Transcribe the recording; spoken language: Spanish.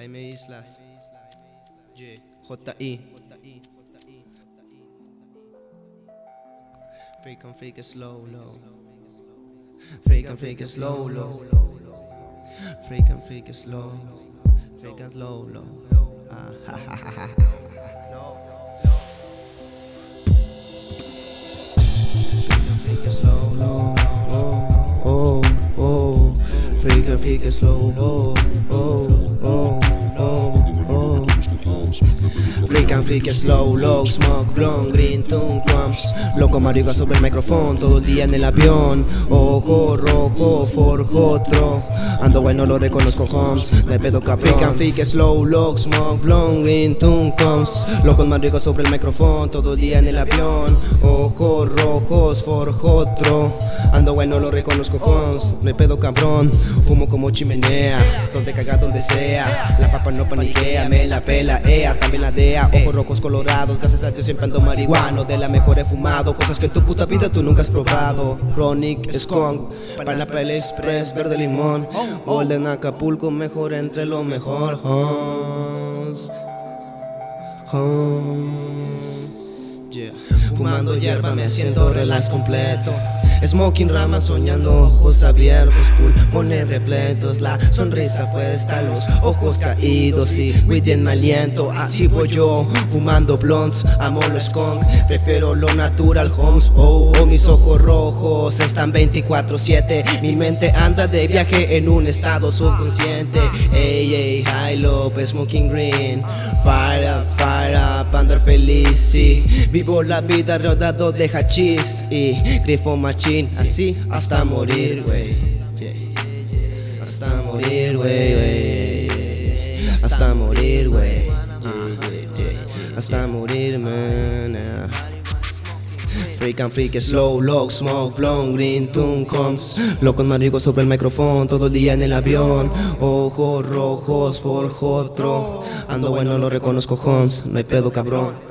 Jaime Islas. Yeah. J.I. Freak and freak slow, low. Freak and freak slow, low. Freak and freak slow. Freak and slow, low. Ah, ha, ha, ha. Freak oh. Freak slow, oh, oh, oh, And freak slow, low, smoke, blonde, green, tune, pumps Loco marihuana sobre el micrófono, todo el día en el avión. Ojo rojo, forjo Ando bueno, lo reconozco, homes Me pedo cabrón. Freak and freak slow, low, smoke, blonde, green, tune, pumps Loco marihuana sobre el micrófono, todo el día en el avión. Ojos rojos, forjo otro Ando bueno, lo reconozco, homes Me pedo cabrón, fumo como chimenea Donde caga, donde sea. La papa no paniquea, me la pela, ea También la dea, ojos rojos colorados Gracias a Dios siempre ando marihuano. De la mejor he fumado, cosas que en tu puta vida tú nunca has probado. Chronic, Skunk, Pineapple Express, verde limón Golden Acapulco, mejor entre lo mejor Homes Homes Yeah. Fumando hierba me siento relax completo Smoking rama soñando ojos abiertos Pulmones repletos La sonrisa puesta Los ojos caídos y en mi aliento Así voy yo Fumando blondes Amo los skunk Prefiero lo natural homes Oh, oh Mis ojos rojos Están 24-7 Mi mente anda de viaje En un estado subconsciente Ey, ey, high low Smoking green Fire up, fire up feliz, sí Vivo la vida rodeado de hachís y grifo machín, así hasta morir, güey. Yeah. Hasta morir, güey. Hasta morir, güey. Yeah, yeah, yeah. Hasta morir, man. Freak and freak, slow, low, smoke, blonde, green, tune, comes. Loco marico sobre el micrófono, todo el día en el avión. Ojos rojos, forjo otro. Ando bueno, lo reconozco, Homes, no hay pedo, cabrón